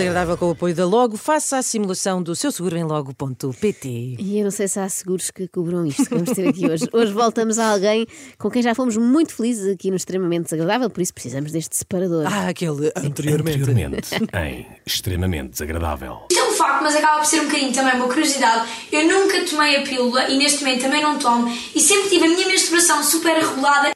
Desagradável com o apoio da Logo. Faça a simulação do seu seguro em logo.pt. E eu não sei se há seguros que cobram isto que vamos ter aqui hoje. Hoje voltamos a alguém com quem já fomos muito felizes aqui no Extremamente Desagradável, por isso precisamos deste separador. Ah, aquele anteriormente. Anteriormente, em extremamente desagradável. Isto é um facto, mas acaba por ser um bocadinho também uma curiosidade. Eu nunca tomei a pílula e neste momento também não tomo e sempre tive a minha menstruação super regulada.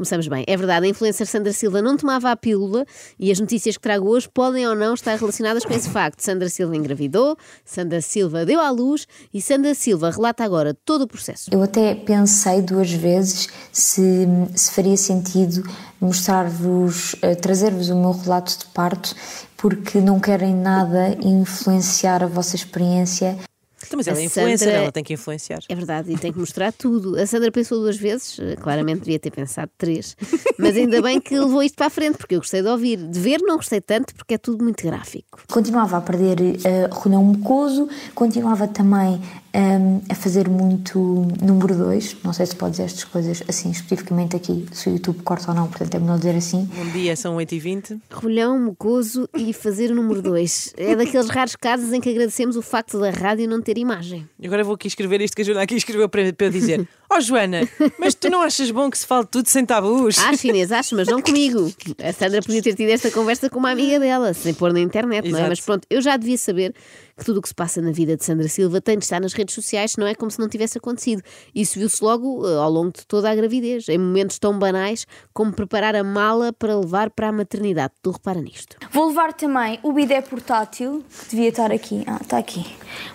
Começamos bem. É verdade, a influencer Sandra Silva não tomava a pílula e as notícias que trago hoje podem ou não estar relacionadas com esse facto. Sandra Silva engravidou, Sandra Silva deu à luz e Sandra Silva relata agora todo o processo. Eu até pensei duas vezes se, se faria sentido mostrar-vos, eh, trazer-vos o meu relato de parto, porque não querem nada influenciar a vossa experiência. Então, mas ela A é influencer, Sandra- ela tem que influenciar. É verdade, e tem que mostrar tudo. A Sandra pensou duas vezes, eh, claramente devia ter pensado três, mas ainda bem que levou isto para a frente, porque eu gostei de ouvir. De ver, não gostei tanto, porque é tudo muito gráfico. Continuava a perder uh, rodão mucoso, continuava também um, a fazer muito número 2. Não sei se pode dizer estas coisas assim especificamente aqui, se o YouTube corta ou não, portanto é melhor dizer assim. Bom dia, são 8h20. Rolhão, mucoso e fazer o número dois. É daqueles raros casos em que agradecemos o facto da rádio não ter imagem. E agora vou aqui escrever isto que a Joana aqui escreveu para, para eu dizer: Ó Joana, mas tu não achas bom que se fale tudo sem tabus? Ah, chinês, acho, mas não comigo. A Sandra podia ter tido esta conversa com uma amiga dela, sem pôr na internet, não é? Exato. Mas pronto, eu já devia saber que tudo o que se passa na vida de Sandra Silva tem de estar nas redes sociais, não é como se não tivesse acontecido. Isso viu-se logo eh, ao longo de toda a gravidez, em momentos tão banais como preparar a mala para levar para a maternidade. Tu repara nisto. Vou levar também o bidé portátil, que devia estar aqui. Ah, está aqui.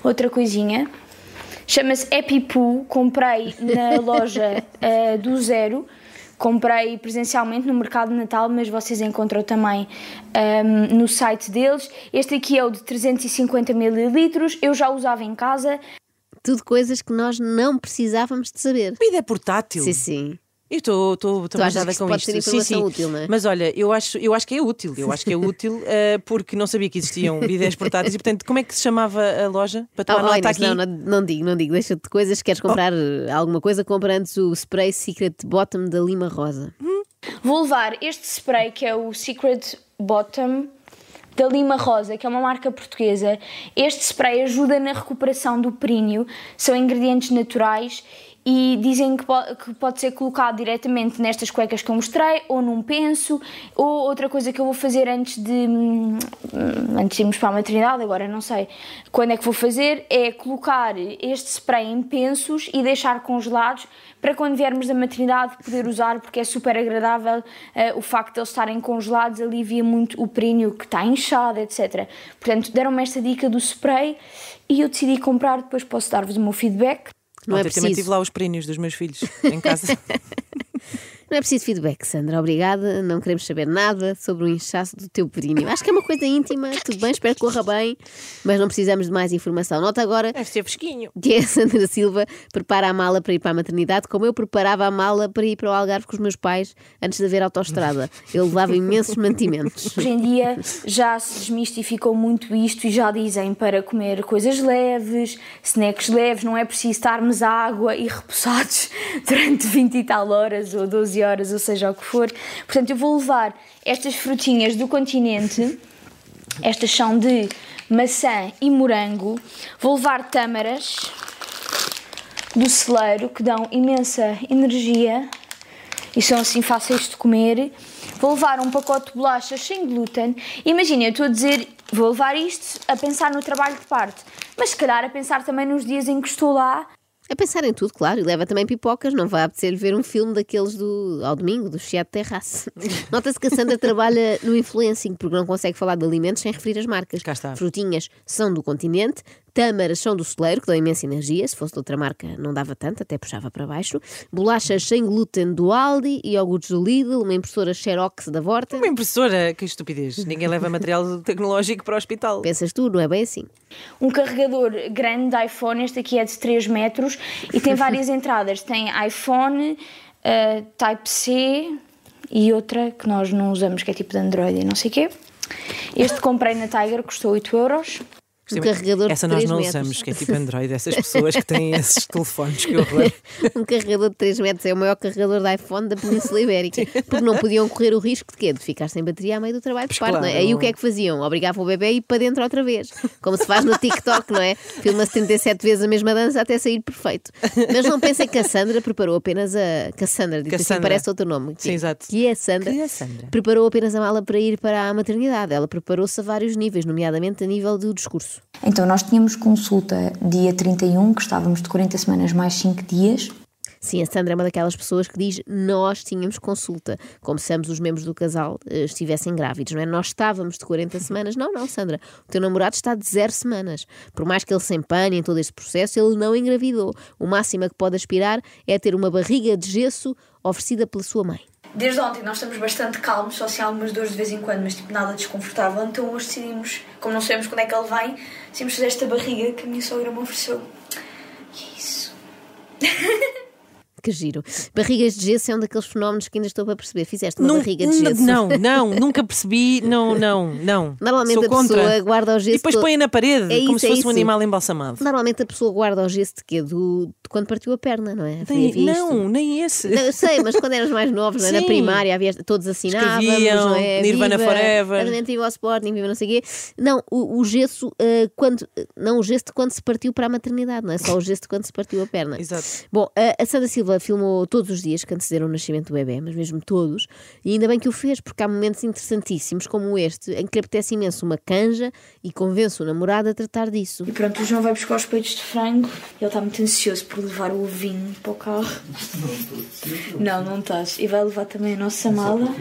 Outra coisinha. Chama-se Epipoo. Comprei na loja eh, do Zero. Comprei presencialmente no mercado de Natal, mas vocês encontram também ehm, no site deles. Este aqui é o de 350 ml. Eu já usava em casa. Tudo coisas que nós não precisávamos de saber. Vida é portátil. Sim, sim. Eu estou Tu achas traumatizada que com pode isto. ser sim, sim. útil, não é? Mas olha, eu acho, eu acho que é útil. Eu acho que é útil eh, porque não sabia que existiam bidés portáteis e, portanto, como é que se chamava a loja? Para tomar Oh, oh, nota Inês, aqui. não, não, não digo, não digo. Deixa-te de coisas. Queres comprar eh, alguma coisa? Compra antes o spray Secret Bottom da Lima Rosa. Vou levar este spray que é o Secret Bottom da Lima Rosa, que é uma marca portuguesa. Este spray ajuda na recuperação do períneo, são ingredientes naturais e dizem que, po- que pode ser colocado diretamente nestas cuecas que eu mostrei, ou num penso, ou outra coisa que eu vou fazer antes de, hum, antes de irmos para a maternidade, agora não sei quando é que vou fazer, é colocar este spray em pensos e deixar congelados para quando viermos da maternidade poder usar, porque é super agradável eh, o facto de eles estarem congelados, alivia muito o períneo que está inchado, etc. Portanto, deram-me esta dica do spray e eu decidi comprar, depois posso dar-vos o meu feedback. Não é Ontem também preciso. tive lá os períneos dos meus filhos em casa. Não é preciso feedback, Sandra. Obrigada. Não queremos saber nada sobre o inchaço do teu períneo. Acho que é uma coisa íntima. Tudo bem, espero que corra bem. Mas não precisamos de mais informação. Nota agora Deve ser fresquinho. que a Sandra Silva prepara a mala para ir para a maternidade, como eu preparava a mala para ir para o Algarve com os meus pais antes de haver autoestrada. Eu levava imensos mantimentos. Hoje em dia já se desmistificou muito isto e já dizem para comer coisas leves, snacks leves, não é preciso estarmos à água e repousados durante 20 e tal horas ou 12 horas, ou seja o que for. Portanto, eu vou levar estas frutinhas do continente, estas são de maçã e morango, vou levar tâmaras do celeiro que dão imensa energia e são assim fáceis de comer. Vou levar um pacote de bolachas sem glúten. Imagina, eu estou a dizer, vou levar isto a pensar no trabalho de parte, mas se calhar a pensar também nos dias em que estou lá. A pensar em tudo, claro, e leva também pipocas, não vai apetecer ver um filme daqueles do, ao domingo, do Chiado Terrace. Nota-se que a Sandra trabalha no influencing, porque não consegue falar de alimentos sem referir as marcas. Cá está. Frutinhas são do continente, tâmaras são do celeiro, que dão imensa energia, se fosse de outra marca não dava tanto, até puxava para baixo. Bolachas sem glúten do Aldi, iogurtes do Lidl, uma impressora Xerox da Vorta. Uma impressora, que estupidez. Ninguém leva material tecnológico para o hospital. Pensas tu, não é bem assim? Um carregador grande de iPhone, este aqui é de 3 metros e tem várias entradas. Tem iPhone, eh, Type-C e outra que nós não usamos, que é tipo de Android e não sei o quê. Este comprei na Tiger, custou 8 euros. Um carregador de Essa nós 3 não metros. usamos, que é tipo Android, essas pessoas que têm esses telefones, que horror. um carregador de 3 metros é o maior carregador de iPhone da Península Ibérica. Porque não podiam correr o risco de quê? De ficar sem bateria a meio do trabalho de não é? claro. Aí o que é que faziam? Obrigavam o bebê a ir para dentro outra vez. Como se faz no TikTok, não é? Filma 77 vezes a mesma dança até sair perfeito. Mas não pensem que a Sandra preparou apenas a. Cassandra, assim, Cassandra. parece outro nome. Sim, exato. Que é Sandra. Que é a Sandra. Preparou apenas a mala para ir para a maternidade. Ela preparou-se a vários níveis, nomeadamente a nível do discurso. Então, nós tínhamos consulta dia 31, que estávamos de 40 semanas mais 5 dias. Sim, a Sandra é uma daquelas pessoas que diz nós tínhamos consulta, como se ambos os membros do casal eh, estivessem grávidos, não é? Nós estávamos de 40 semanas. Não, não, Sandra, o teu namorado está de zero semanas. Por mais que ele se empenhe em todo este processo, ele não engravidou. O máximo a que pode aspirar é ter uma barriga de gesso oferecida pela sua mãe. Desde ontem nós estamos bastante calmos, só assim algumas dores de vez em quando, mas tipo nada desconfortável. Então hoje decidimos, como não sabemos quando é que ele vem, decidimos fazer esta barriga que a minha sogra me ofereceu. E é isso. Que giro. Barrigas de gesso é um daqueles fenómenos que ainda estou para perceber. Fizeste uma barriga de gesso. Não, não, nunca percebi. Não, não, não. Normalmente Sou a contra. pessoa guarda o gesso E depois todo- põe na parede, É como isso, se é fosse isso. um animal embalsamado. Normalmente a pessoa guarda o gesso de quê? Do, de quando partiu a perna, não é? Nem- não, nem esse. Não, eu sei, mas quando éramos mais novos, não é? na primária, havia, todos assinávamos, Escreviam, não é? Nirvana Viva, Forever. Viva o Sporting, viva não sei o quê. Não, o, o gesso, eh, quando, não o gesso de quando se partiu para a maternidade, não é só o gesso de quando se partiu a perna. Exato. Bom, a, a Sandra Silva filmou todos os dias que antecederam o nascimento do bebê, mas mesmo todos, e ainda bem que o fez, porque há momentos interessantíssimos como este, em que lhe apetece imenso uma canja e convence o namorado a tratar disso. E pronto, o João vai buscar os peitos de frango. Ele está muito ansioso por levar o ovinho para o carro. Não, não estás. E vai levar também a nossa mala.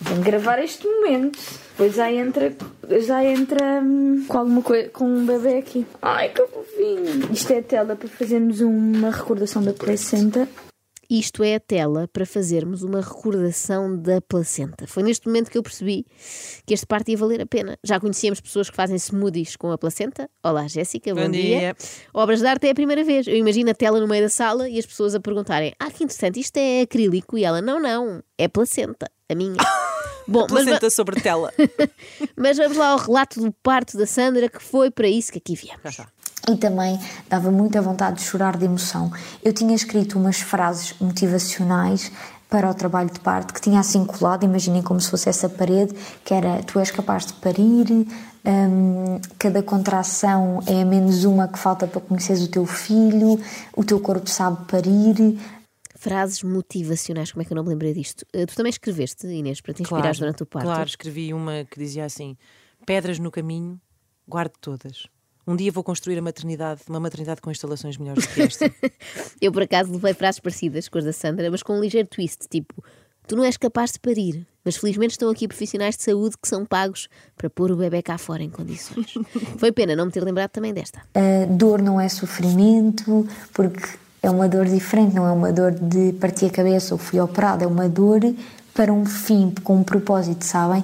Vamos gravar este momento. Depois já entra, já entra hum, com alguma coisa, com um bebê aqui. Ai, que fofinho. Isto é a tela para fazermos uma recordação da placenta. Isto é a tela para fazermos uma recordação da placenta. Foi neste momento que eu percebi que este parte ia valer a pena. Já conhecíamos pessoas que fazem smoothies com a placenta. Olá, Jéssica, bom, Bom dia. dia. Obras de arte é a primeira vez. Eu imagino a tela no meio da sala e as pessoas a perguntarem: Ah, que interessante, isto é acrílico? E ela: Não, não, é placenta, a minha. Bom, mas, va- Placenta sobre tela. mas vamos lá ao relato do parto da Sandra, que foi para isso que aqui viemos. Já está. E também dava muita vontade de chorar de emoção. Eu tinha escrito umas frases motivacionais para o trabalho de parto que tinha assim colado, imaginem como se fosse essa parede, que era tu és capaz de parir, hum, cada contração é a menos uma que falta para conheceres o teu filho, o teu corpo sabe parir. Frases motivacionais, como é que eu não me lembrei disto? Eh, Tu também escreveste, Inês, para te inspirares durante o parto. Claro, escrevi uma que dizia assim: Pedras no caminho, guarde todas. Um dia vou construir a maternidade, uma maternidade com instalações melhores do que esta. Eu, por acaso, levei frases parecidas com as da Sandra, mas com um ligeiro twist, tipo, tu não és capaz de parir, mas felizmente estão aqui profissionais de saúde que são pagos para pôr o bebê cá fora em condições. Foi pena não me ter lembrado também desta. A dor não é sofrimento, porque é uma dor diferente, não é uma dor de partir a cabeça ou fui operada, é uma dor para um fim, com um propósito, sabem?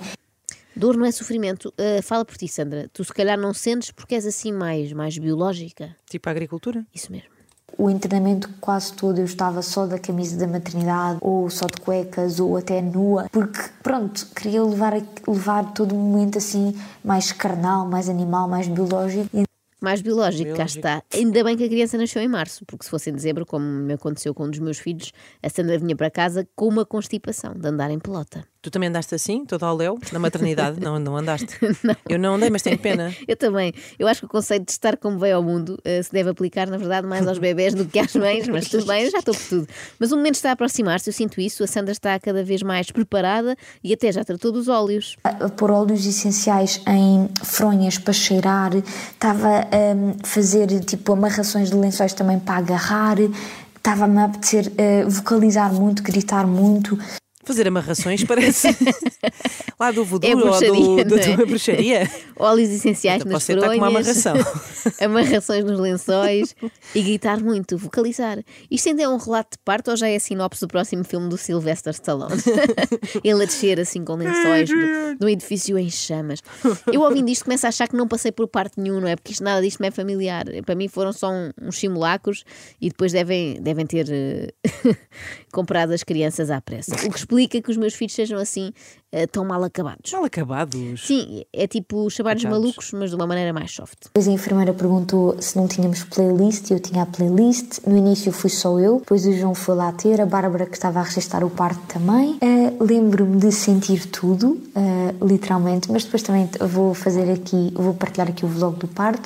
Dor não é sofrimento. Ah, fala por ti, Sandra. Tu se calhar não sentes porque és assim mais, mais biológica. tipo a agricultura. Isso mesmo. O internamento quase todo eu estava só da camisa da maternidade, ou só de cuecas, ou até nua, porque pronto, queria levar, levar todo o momento assim mais carnal, mais animal, mais biológico. E Mais biológico, cá Biológico. está. Ainda bem que a criança nasceu em março, porque se fosse em dezembro, como me aconteceu com um dos meus filhos, a Sandra vinha para casa com uma constipação de andar em pelota. Tu também andaste assim, toda ao léu, na maternidade? não, não andaste. Eu não andei, mas tenho pena. Eu também. Eu acho que o conceito de estar como veio ao mundo eh, se deve aplicar, na verdade, mais aos bebés do que às mães, mas tudo bem, eu já estou por tudo. Mas o momento está a aproximar-se, eu sinto isso. A Sandra está cada vez mais preparada e até já tratou dos óleos. a pôr óleos essenciais em fronhas para cheirar, estava a fazer tipo amarrações de lençóis também para agarrar, estava-me a apetecer eh, vocalizar muito, gritar muito. Fazer amarrações parece lá do voodoo É ou bruxaria, do, é? da bruxaria. Óleos essenciais Então nas uma fronhas, amarrações nos lençóis e gritar muito, vocalizar. Isto ainda é um relato de parto ou já é a sinopse do próximo filme do Sylvester Stallone? Ele a descer assim com lençóis no, no edifício em chamas. Eu ouvindo isto começo a achar que não passei por parte nenhum, não é? Porque isto, nada disto me é familiar. Para mim foram só um- uns simulacros e depois devem, devem ter eh, comprado as crianças à pressa. O que explica que os meus filhos sejam assim eh, tão mal acabados. Mal acabados. Sim, é tipo chamar-nos Coitados. malucos, mas de uma maneira mais soft. Depois a enfermeira perguntou se não tínhamos playlist e eu tinha a playlist. No início fui só eu, depois o João foi lá ter, a Bárbara que estava a registrar o parto também. Eh, Lembro-me de sentir tudo, eh, literalmente, mas depois também vou fazer aqui, vou partilhar aqui o vlog do parto.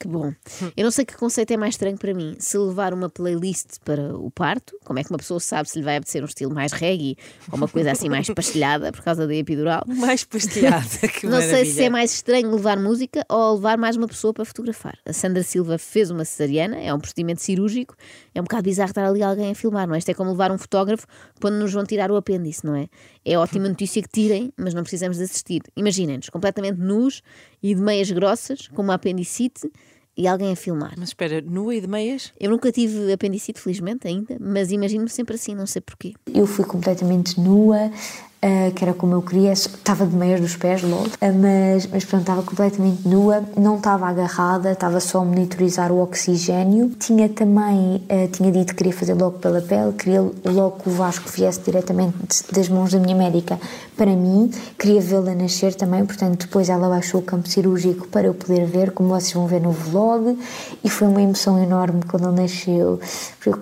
Que bom. Eu não sei que conceito é mais estranho para mim. Se levar uma playlist para o parto, como é que uma pessoa sabe se lhe vai apetecer um estilo mais reggae ou uma coisa assim mais pastelhada por causa da epidural? Mais pastelhada. que Não sei maravilha. se é mais estranho levar música ou levar mais uma pessoa para fotografar. A Sandra Silva fez uma cesariana, é um procedimento cirúrgico, é um bocado bizarro estar ali alguém a filmar, não é? Isto é como levar um fotógrafo quando nos vão tirar o apêndice, não é? É ótima notícia que tirem, mas não precisamos de assistir. Imaginem-nos, completamente nus e de meias grossas, com uma apendicite e alguém a filmar. Mas espera, nua e de meias? Eu nunca tive apendicite, felizmente, ainda, mas imagino-me sempre assim, não sei porquê. Eu fui completamente nua, ah, que era como eu queria, estava de meias dos pés logo, ah, mas, mas pronto, estava completamente nua, não estava agarrada, estava só a monitorizar o oxigênio. Tinha também, ah, tinha dito que queria fazer logo pela pele, queria logo que o Vasco viesse diretamente das mãos da minha médica para mim, queria vê-la nascer também, portanto depois ela baixou o campo cirúrgico para eu poder ver, como vocês vão ver no vlog, e foi uma emoção enorme quando ele nasceu. Foi-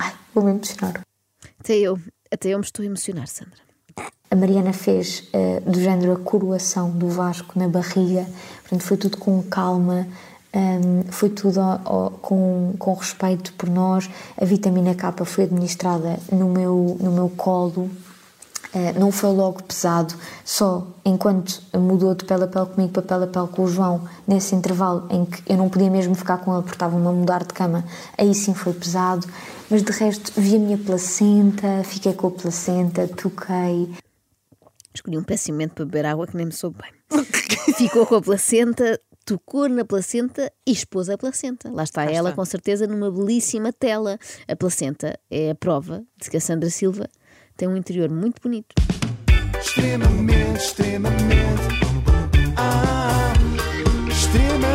Ai, vou me emocionar. Até eu, até eu me estou a emocionar, Sandra. A Mariana fez eh, do género a coroação do Vasco na barriga, portanto foi tudo com calma, ehm, foi tudo ó- ó, com, com respeito por nós. A vitamina K foi administrada no meu, no meu colo, não foi logo pesado, só enquanto mudou de pele a pele comigo para pele a pele com o João, nesse intervalo em que eu não podia mesmo ficar com ele porque estava-me a mudar de cama, aí sim foi pesado, mas de resto vi a minha placenta, fiquei com a placenta, toquei, Escolhi um péssimo momento para beber água que nem me soube bem. Ficou com a placenta, tocou na placenta e expôs a placenta. Lá está ela, com certeza, numa belíssima tela. A placenta é a prova de que a Sandra Silva tem um interior muito bonito. Extremamente, extremamente. Ah, extremamente